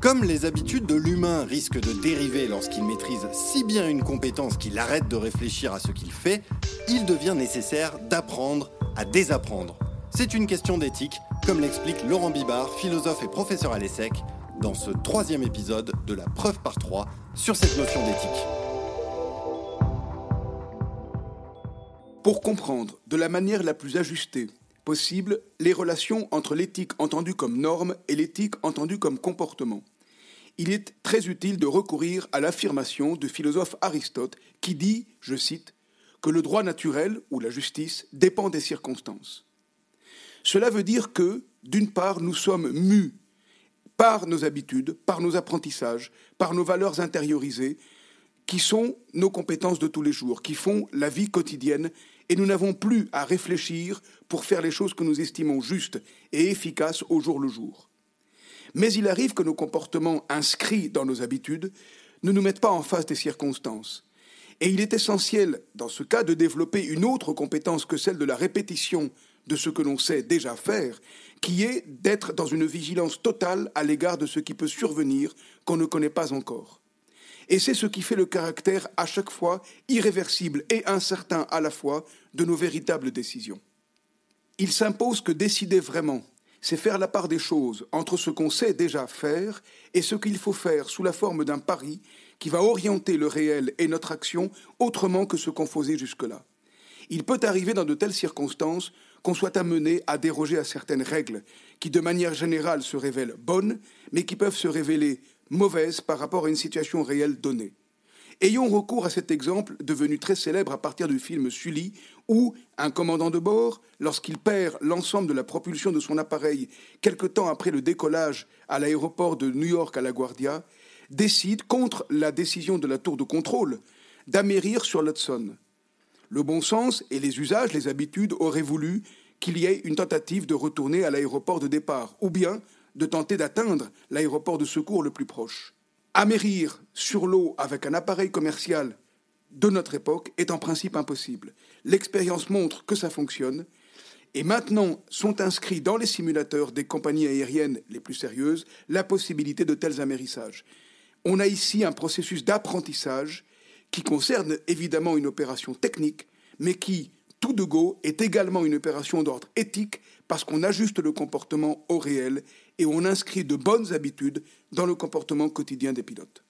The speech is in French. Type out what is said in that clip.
Comme les habitudes de l'humain risquent de dériver lorsqu'il maîtrise si bien une compétence qu'il arrête de réfléchir à ce qu'il fait, il devient nécessaire d'apprendre à désapprendre. C'est une question d'éthique, comme l'explique Laurent Bibard, philosophe et professeur à l'ESSEC, dans ce troisième épisode de la preuve par trois sur cette notion d'éthique. Pour comprendre de la manière la plus ajustée les relations entre l'éthique entendue comme norme et l'éthique entendue comme comportement. Il est très utile de recourir à l'affirmation du philosophe Aristote qui dit, je cite, que le droit naturel ou la justice dépend des circonstances. Cela veut dire que, d'une part, nous sommes mus par nos habitudes, par nos apprentissages, par nos valeurs intériorisées, qui sont nos compétences de tous les jours, qui font la vie quotidienne et nous n'avons plus à réfléchir pour faire les choses que nous estimons justes et efficaces au jour le jour. Mais il arrive que nos comportements inscrits dans nos habitudes ne nous mettent pas en face des circonstances. Et il est essentiel, dans ce cas, de développer une autre compétence que celle de la répétition de ce que l'on sait déjà faire, qui est d'être dans une vigilance totale à l'égard de ce qui peut survenir qu'on ne connaît pas encore. Et c'est ce qui fait le caractère à chaque fois irréversible et incertain à la fois de nos véritables décisions. Il s'impose que décider vraiment, c'est faire la part des choses entre ce qu'on sait déjà faire et ce qu'il faut faire sous la forme d'un pari qui va orienter le réel et notre action autrement que ce qu'on faisait jusque-là. Il peut arriver dans de telles circonstances qu'on soit amené à déroger à certaines règles qui, de manière générale, se révèlent bonnes, mais qui peuvent se révéler mauvaise par rapport à une situation réelle donnée. Ayons recours à cet exemple devenu très célèbre à partir du film Sully, où un commandant de bord, lorsqu'il perd l'ensemble de la propulsion de son appareil quelque temps après le décollage à l'aéroport de New York à LaGuardia, décide, contre la décision de la tour de contrôle, d'amérir sur l'Hudson. Le bon sens et les usages, les habitudes auraient voulu qu'il y ait une tentative de retourner à l'aéroport de départ, ou bien de tenter d'atteindre l'aéroport de secours le plus proche. Amérir sur l'eau avec un appareil commercial de notre époque est en principe impossible. L'expérience montre que ça fonctionne, et maintenant sont inscrits dans les simulateurs des compagnies aériennes les plus sérieuses la possibilité de tels amérissages. On a ici un processus d'apprentissage qui concerne évidemment une opération technique, mais qui, tout de go, est également une opération d'ordre éthique parce qu'on ajuste le comportement au réel et on inscrit de bonnes habitudes dans le comportement quotidien des pilotes.